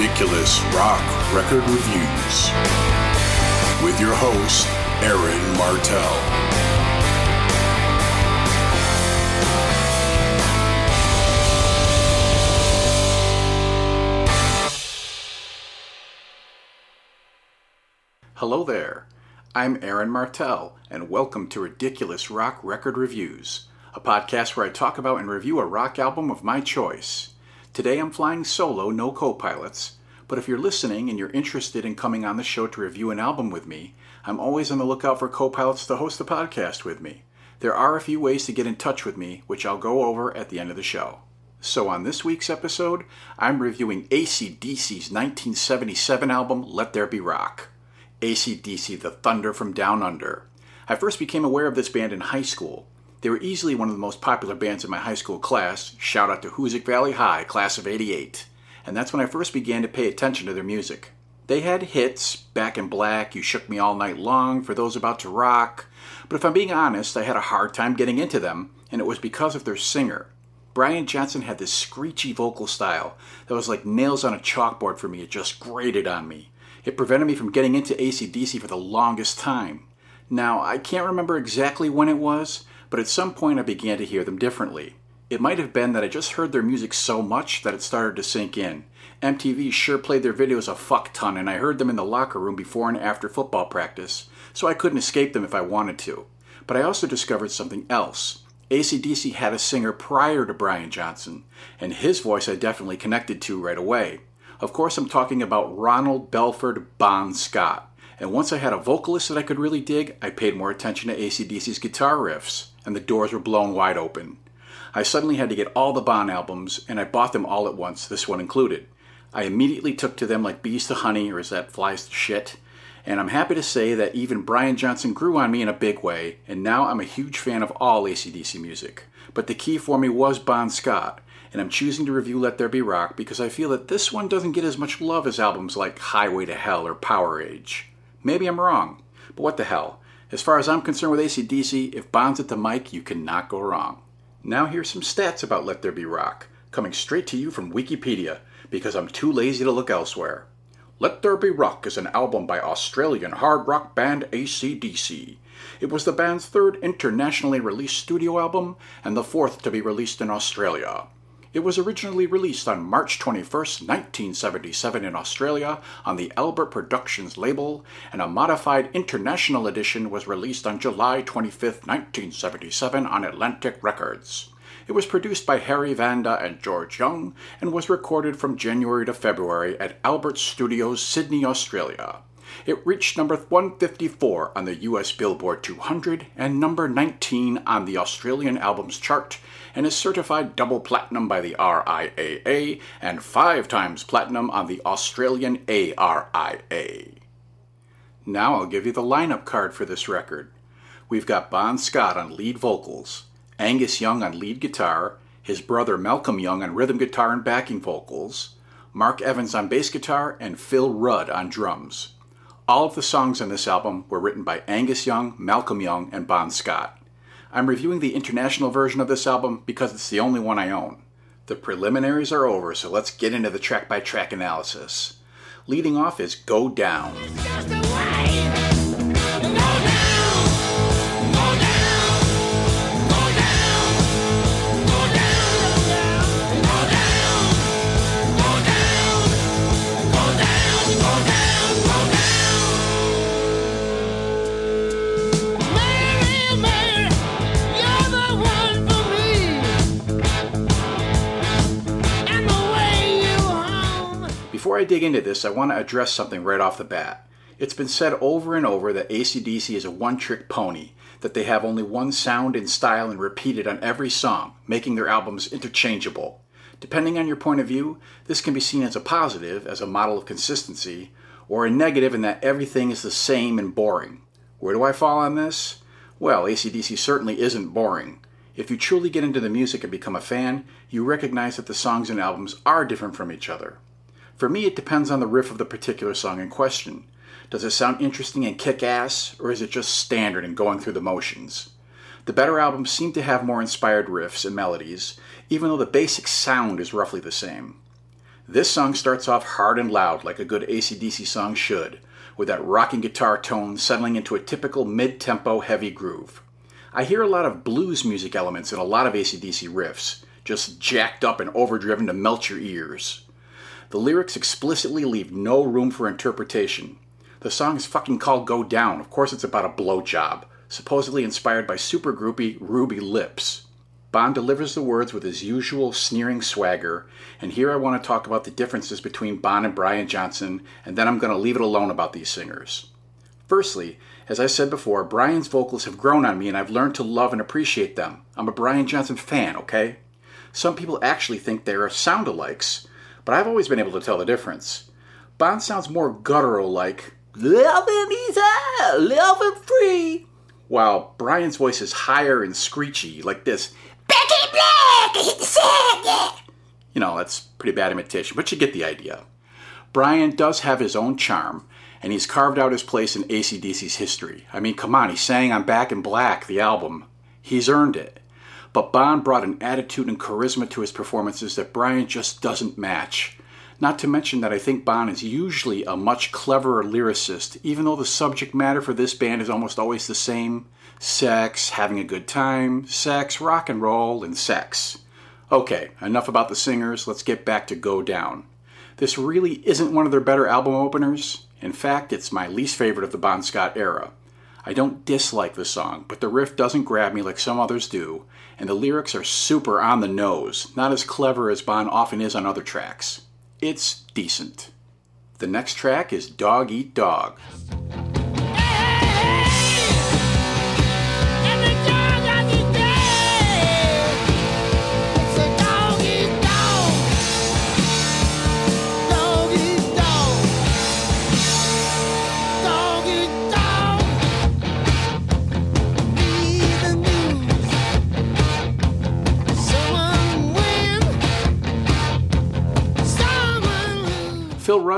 Ridiculous Rock Record Reviews with your host, Aaron Martell. Hello there. I'm Aaron Martell, and welcome to Ridiculous Rock Record Reviews, a podcast where I talk about and review a rock album of my choice. Today I'm flying solo, no co pilots, but if you're listening and you're interested in coming on the show to review an album with me, I'm always on the lookout for co pilots to host the podcast with me. There are a few ways to get in touch with me, which I'll go over at the end of the show. So, on this week's episode, I'm reviewing ACDC's 1977 album, Let There Be Rock. ACDC, The Thunder from Down Under. I first became aware of this band in high school. They were easily one of the most popular bands in my high school class. Shout out to Hoosic Valley High, class of 88. And that's when I first began to pay attention to their music. They had hits, Back in Black, You Shook Me All Night Long, For Those About to Rock. But if I'm being honest, I had a hard time getting into them, and it was because of their singer. Brian Johnson had this screechy vocal style that was like nails on a chalkboard for me. It just grated on me. It prevented me from getting into ACDC for the longest time. Now, I can't remember exactly when it was, but at some point I began to hear them differently. It might have been that I just heard their music so much that it started to sink in. MTV sure played their videos a fuck ton, and I heard them in the locker room before and after football practice, so I couldn't escape them if I wanted to. But I also discovered something else. ACDC had a singer prior to Brian Johnson, and his voice I definitely connected to right away. Of course, I'm talking about Ronald Belford Bon Scott. And once I had a vocalist that I could really dig, I paid more attention to ACDC's guitar riffs, and the doors were blown wide open. I suddenly had to get all the Bon albums, and I bought them all at once, this one included. I immediately took to them like bees to honey, or is that flies to shit? And I'm happy to say that even Brian Johnson grew on me in a big way, and now I'm a huge fan of all ACDC music. But the key for me was Bon Scott, and I'm choosing to review Let There Be Rock because I feel that this one doesn't get as much love as albums like Highway to Hell or Powerage. Maybe I'm wrong, but what the hell. As far as I'm concerned with ACDC, if Bon's at the mic, you cannot go wrong. Now here's some stats about Let There Be Rock, coming straight to you from Wikipedia, because I'm too lazy to look elsewhere. Let There Be Rock is an album by Australian hard rock band ACDC. It was the band's third internationally released studio album and the fourth to be released in Australia. It was originally released on March 21, 1977 in Australia on the Albert Productions label, and a modified international edition was released on July 25, 1977 on Atlantic Records. It was produced by Harry Vanda and George Young and was recorded from January to February at Albert Studios, Sydney, Australia. It reached number 154 on the US Billboard 200 and number 19 on the Australian Albums Chart and is certified double platinum by the RIAA and five times platinum on the Australian ARIA. Now I'll give you the lineup card for this record. We've got Bon Scott on lead vocals, Angus Young on lead guitar, his brother Malcolm Young on rhythm guitar and backing vocals, Mark Evans on bass guitar, and Phil Rudd on drums. All of the songs on this album were written by Angus Young, Malcolm Young, and Bon Scott. I'm reviewing the international version of this album because it's the only one I own. The preliminaries are over, so let's get into the track by track analysis. Leading off is Go Down. Before I dig into this, I want to address something right off the bat. It's been said over and over that ACDC is a one trick pony, that they have only one sound and style and repeat it on every song, making their albums interchangeable. Depending on your point of view, this can be seen as a positive, as a model of consistency, or a negative in that everything is the same and boring. Where do I fall on this? Well, ACDC certainly isn't boring. If you truly get into the music and become a fan, you recognize that the songs and albums are different from each other. For me, it depends on the riff of the particular song in question. Does it sound interesting and kick ass, or is it just standard and going through the motions? The better albums seem to have more inspired riffs and melodies, even though the basic sound is roughly the same. This song starts off hard and loud like a good ACDC song should, with that rocking guitar tone settling into a typical mid tempo heavy groove. I hear a lot of blues music elements in a lot of ACDC riffs, just jacked up and overdriven to melt your ears. The lyrics explicitly leave no room for interpretation. The song is fucking called Go Down. Of course, it's about a blowjob, supposedly inspired by super groupie Ruby Lips. Bon delivers the words with his usual sneering swagger, and here I want to talk about the differences between Bon and Brian Johnson, and then I'm going to leave it alone about these singers. Firstly, as I said before, Brian's vocals have grown on me and I've learned to love and appreciate them. I'm a Brian Johnson fan, okay? Some people actually think they are sound alikes, but I've always been able to tell the difference. Bon sounds more guttural like, Loving easy, loving free, while Brian's voice is higher and screechy like this, Becky Black, hit the You know, that's pretty bad imitation, but you get the idea. Brian does have his own charm, and he's carved out his place in ACDC's history. I mean, come on, he sang on Back in Black, the album. He's earned it. But Bon brought an attitude and charisma to his performances that Brian just doesn't match. Not to mention that I think Bon is usually a much cleverer lyricist, even though the subject matter for this band is almost always the same sex, having a good time, sex, rock and roll, and sex. Okay, enough about the singers, let's get back to Go Down. This really isn't one of their better album openers. In fact, it's my least favorite of the Bon Scott era. I don't dislike the song, but the riff doesn't grab me like some others do, and the lyrics are super on the nose, not as clever as Bon often is on other tracks. It's decent. The next track is Dog Eat Dog.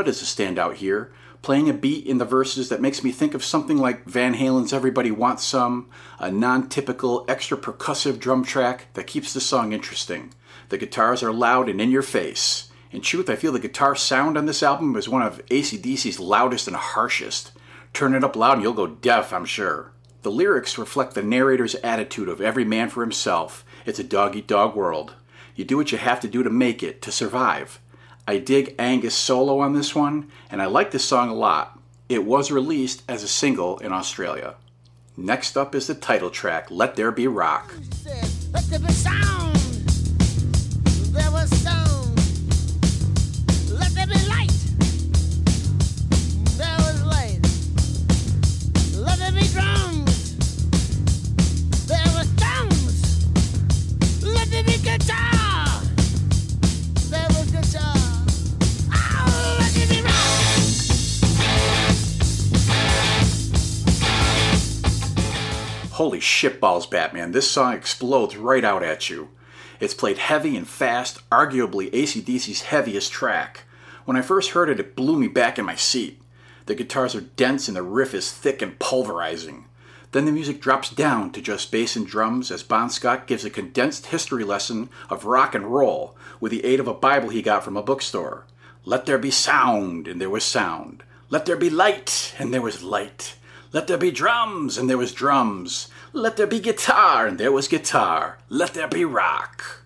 Phil is a standout here, playing a beat in the verses that makes me think of something like Van Halen's Everybody Wants Some, a non typical, extra percussive drum track that keeps the song interesting. The guitars are loud and in your face. In truth, I feel the guitar sound on this album is one of ACDC's loudest and harshest. Turn it up loud and you'll go deaf, I'm sure. The lyrics reflect the narrator's attitude of every man for himself. It's a dog eat dog world. You do what you have to do to make it, to survive. I dig Angus' solo on this one, and I like this song a lot. It was released as a single in Australia. Next up is the title track, Let There Be Rock. Holy shitballs, Batman, this song explodes right out at you. It's played heavy and fast, arguably ACDC's heaviest track. When I first heard it, it blew me back in my seat. The guitars are dense and the riff is thick and pulverizing. Then the music drops down to just bass and drums as Bon Scott gives a condensed history lesson of rock and roll with the aid of a Bible he got from a bookstore. Let there be sound, and there was sound. Let there be light, and there was light. Let there be drums, and there was drums. Let there be guitar, and there was guitar. Let there be rock.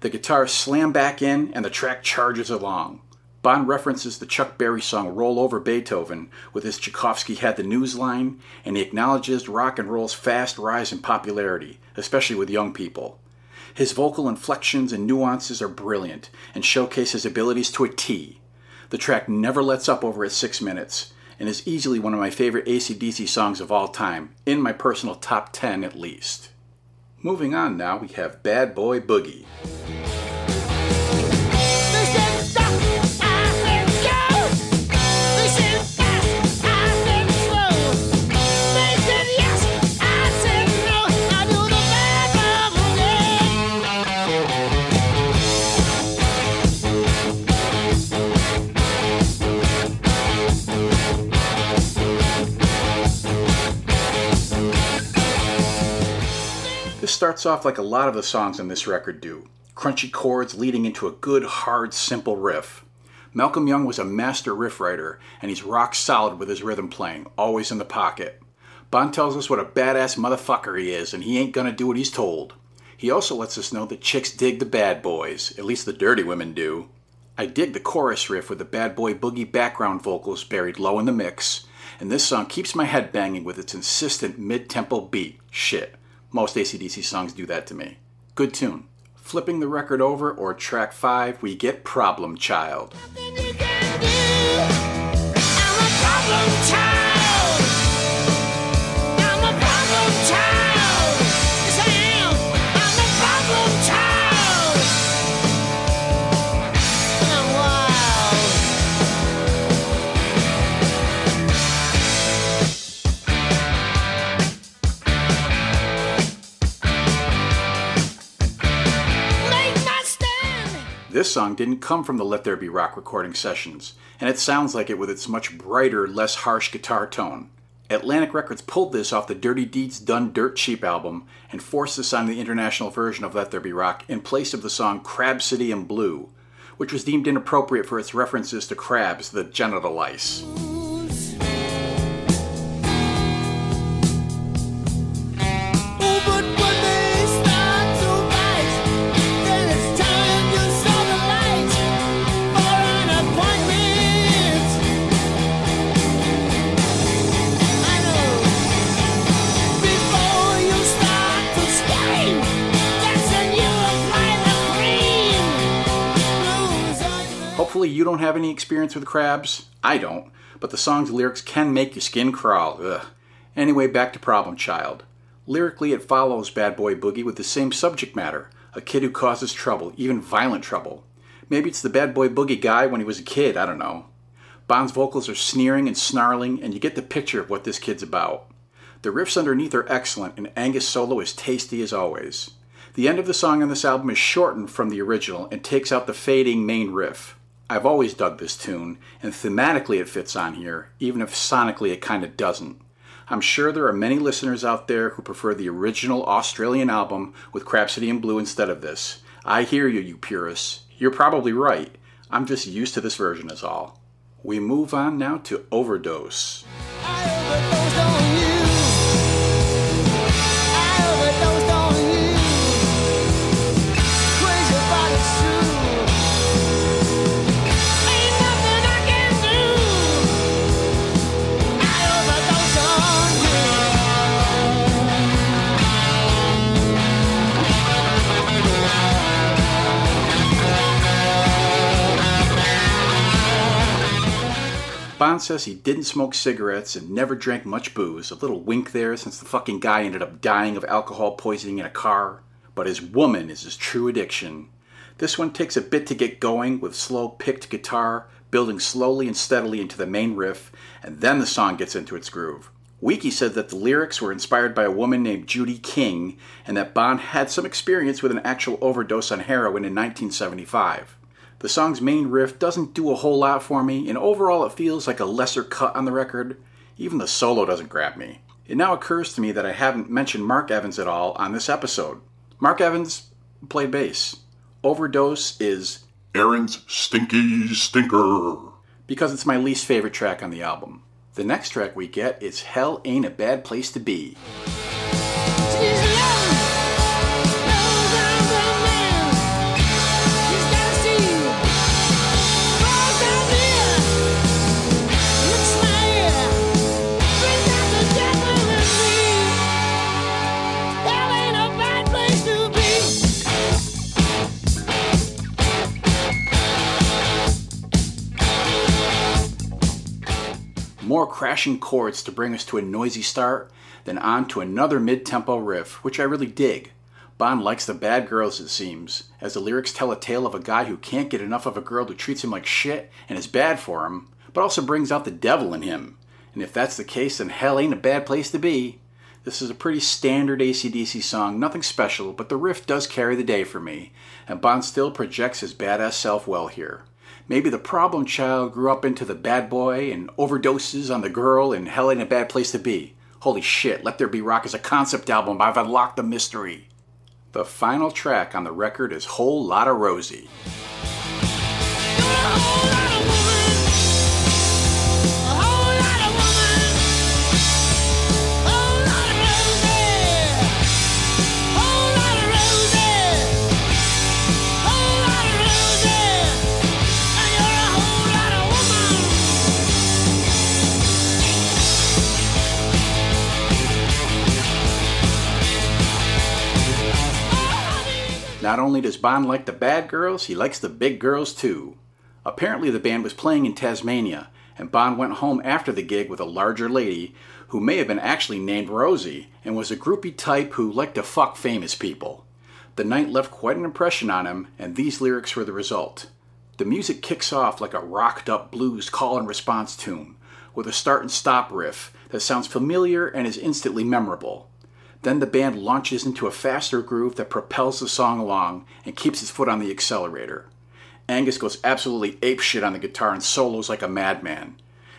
The guitars slam back in, and the track charges along. Bon references the Chuck Berry song Roll Over Beethoven with his Tchaikovsky had the news line, and he acknowledges rock and roll's fast rise in popularity, especially with young people. His vocal inflections and nuances are brilliant and showcase his abilities to a T. The track never lets up over its six minutes, and is easily one of my favorite ACDC songs of all time, in my personal top 10 at least. Moving on now, we have Bad Boy Boogie. Starts off like a lot of the songs on this record do crunchy chords leading into a good, hard, simple riff. Malcolm Young was a master riff writer, and he's rock solid with his rhythm playing, always in the pocket. Bon tells us what a badass motherfucker he is, and he ain't gonna do what he's told. He also lets us know that chicks dig the bad boys, at least the dirty women do. I dig the chorus riff with the bad boy boogie background vocals buried low in the mix, and this song keeps my head banging with its insistent mid tempo beat. Shit, most ACDC songs do that to me. Good tune. Flipping the record over, or track 5, we get Problem Child. This song didn't come from the Let There Be Rock recording sessions, and it sounds like it with its much brighter, less harsh guitar tone. Atlantic Records pulled this off the Dirty Deeds Done Dirt Cheap album and forced us on the international version of Let There Be Rock in place of the song Crabsody in Blue, which was deemed inappropriate for its references to crabs, the genital lice. Have any experience with crabs. I don't, but the song's lyrics can make your skin crawl. Ugh. Anyway, back to Problem Child. Lyrically, it follows Bad Boy Boogie with the same subject matter a kid who causes trouble, even violent trouble. Maybe it's the Bad Boy Boogie guy when he was a kid, I don't know. Bon's vocals are sneering and snarling, and you get the picture of what this kid's about. The riffs underneath are excellent, and Angus' solo is tasty as always. The end of the song on this album is shortened from the original and takes out the fading main riff. I've always dug this tune, and thematically it fits on here, even if sonically it kinda doesn't. I'm sure there are many listeners out there who prefer the original Australian album with Crabsody in Blue instead of this. I hear you, you purists. You're probably right. I'm just used to this version, is all. We move on now to Overdose. Bon says he didn't smoke cigarettes and never drank much booze. A little wink there since the fucking guy ended up dying of alcohol poisoning in a car. But his woman is his true addiction. This one takes a bit to get going with slow picked guitar, building slowly and steadily into the main riff, and then the song gets into its groove. Wiki said that the lyrics were inspired by a woman named Judy King and that Bon had some experience with an actual overdose on heroin in 1975. The song's main riff doesn't do a whole lot for me, and overall it feels like a lesser cut on the record. Even the solo doesn't grab me. It now occurs to me that I haven't mentioned Mark Evans at all on this episode. Mark Evans played bass. Overdose is Aaron's Stinky Stinker because it's my least favorite track on the album. The next track we get is Hell Ain't a Bad Place to Be. Crashing chords to bring us to a noisy start, then on to another mid tempo riff, which I really dig. Bon likes the bad girls, it seems, as the lyrics tell a tale of a guy who can't get enough of a girl who treats him like shit and is bad for him, but also brings out the devil in him. And if that's the case, then hell ain't a bad place to be. This is a pretty standard ACDC song, nothing special, but the riff does carry the day for me, and Bon still projects his badass self well here. Maybe the problem child grew up into the bad boy and overdoses on the girl and hell ain't a bad place to be. Holy shit, Let There Be Rock is a concept album. I've unlocked the mystery. The final track on the record is Whole Lotta Rosie. Not only does Bon like the bad girls, he likes the big girls too. Apparently, the band was playing in Tasmania, and Bon went home after the gig with a larger lady who may have been actually named Rosie and was a groupie type who liked to fuck famous people. The night left quite an impression on him, and these lyrics were the result. The music kicks off like a rocked up blues call and response tune, with a start and stop riff that sounds familiar and is instantly memorable. Then the band launches into a faster groove that propels the song along and keeps its foot on the accelerator. Angus goes absolutely apeshit on the guitar and solos like a madman.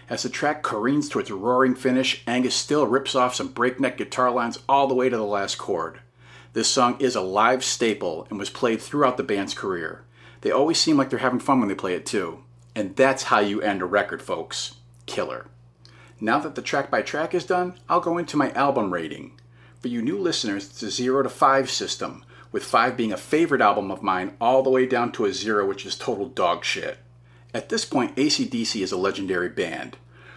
As the track careens towards a roaring finish, Angus still rips off some breakneck guitar lines all the way to the last chord. This song is a live staple and was played throughout the band's career. They always seem like they're having fun when they play it too. And that's how you end a record, folks. Killer. Now that the track by track is done, I'll go into my album rating. For you new listeners, it's a 0 to 5 system, with 5 being a favorite album of mine, all the way down to a 0, which is total dog shit. At this point, ACDC is a legendary band.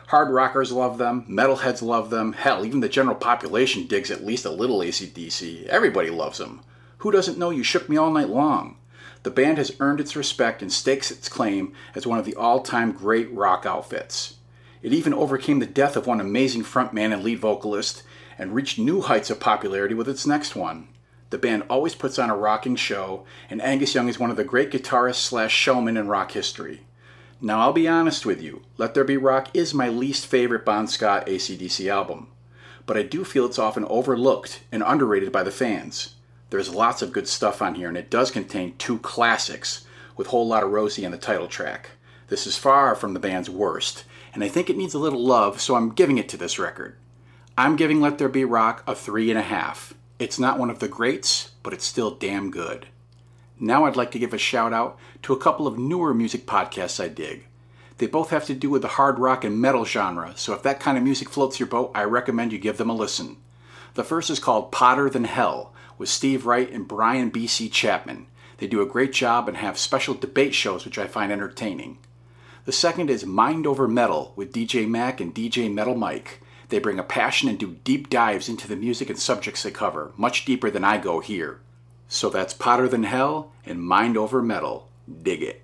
Hard rockers love them, metalheads love them, hell, even the general population digs at least a little ACDC. Everybody loves them. Who doesn't know You Shook Me All Night Long? The band has earned its respect and stakes its claim as one of the all time great rock outfits. It even overcame the death of one amazing frontman and lead vocalist and reached new heights of popularity with its next one. The band always puts on a rocking show, and Angus Young is one of the great guitarists slash showmen in rock history. Now, I'll be honest with you, Let There Be Rock is my least favorite Bon Scott ACDC album, but I do feel it's often overlooked and underrated by the fans. There's lots of good stuff on here, and it does contain two classics, with Whole Lotta Rosie and the title track. This is far from the band's worst, and I think it needs a little love, so I'm giving it to this record. I'm giving Let There Be Rock a three and a half. It's not one of the greats, but it's still damn good. Now I'd like to give a shout out to a couple of newer music podcasts I dig. They both have to do with the hard rock and metal genre, so if that kind of music floats your boat, I recommend you give them a listen. The first is called Potter Than Hell with Steve Wright and Brian B.C. Chapman. They do a great job and have special debate shows which I find entertaining. The second is Mind Over Metal with DJ Mac and DJ Metal Mike. They bring a passion and do deep dives into the music and subjects they cover, much deeper than I go here. So that's Potter Than Hell and Mind Over Metal. Dig it.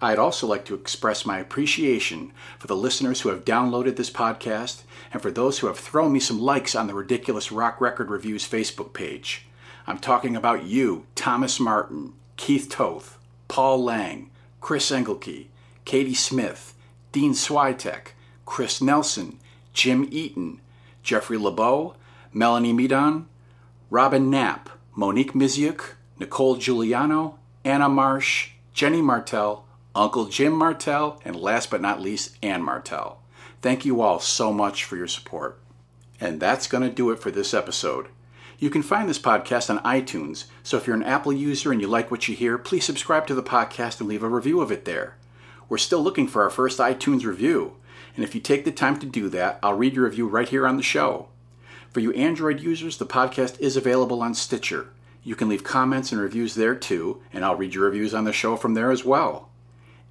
I'd also like to express my appreciation for the listeners who have downloaded this podcast and for those who have thrown me some likes on the Ridiculous Rock Record Reviews Facebook page. I'm talking about you, Thomas Martin, Keith Toth, Paul Lang, Chris Engelke, Katie Smith, Dean Switek, Chris Nelson, Jim Eaton, Jeffrey LeBeau, Melanie Medon, Robin Knapp, Monique Miziuk, Nicole Giuliano, Anna Marsh, Jenny Martell, Uncle Jim Martell, and last but not least, Ann Martell. Thank you all so much for your support. And that's going to do it for this episode. You can find this podcast on iTunes, so if you're an Apple user and you like what you hear, please subscribe to the podcast and leave a review of it there. We're still looking for our first iTunes review. And if you take the time to do that, I'll read your review right here on the show. For you Android users, the podcast is available on Stitcher. You can leave comments and reviews there too, and I'll read your reviews on the show from there as well.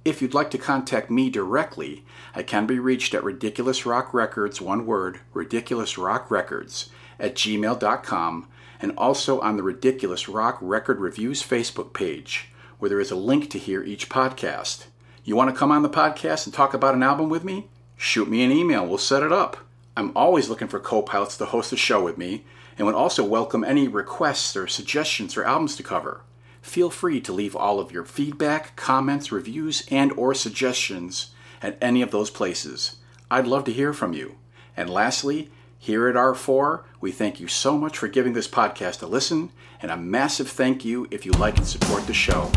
If you'd like to contact me directly, I can be reached at Ridiculous Rock Records, one word, Ridiculous Rock Records, at gmail.com, and also on the Ridiculous Rock Record Reviews Facebook page, where there is a link to hear each podcast. You want to come on the podcast and talk about an album with me? Shoot me an email. We'll set it up. I'm always looking for co pilots to host a show with me and would also welcome any requests or suggestions for albums to cover. Feel free to leave all of your feedback, comments, reviews, and or suggestions at any of those places. I'd love to hear from you. And lastly, here at R4, we thank you so much for giving this podcast a listen, and a massive thank you if you like and support the show.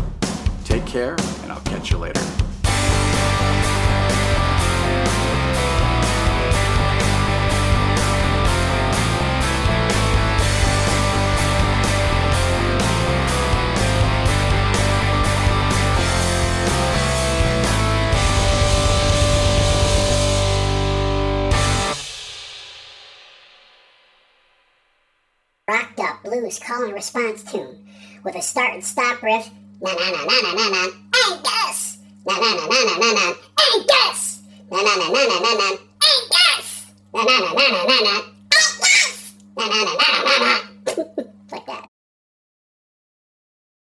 Take care, and I'll catch you later. Blues call and response tune with a start and stop riff. Na na na na na na na. Angus. Na na na na na na na. Angus. Na na na na na na na. Angus. Na na na na na na na. Angus. Na na na na na na. Like that.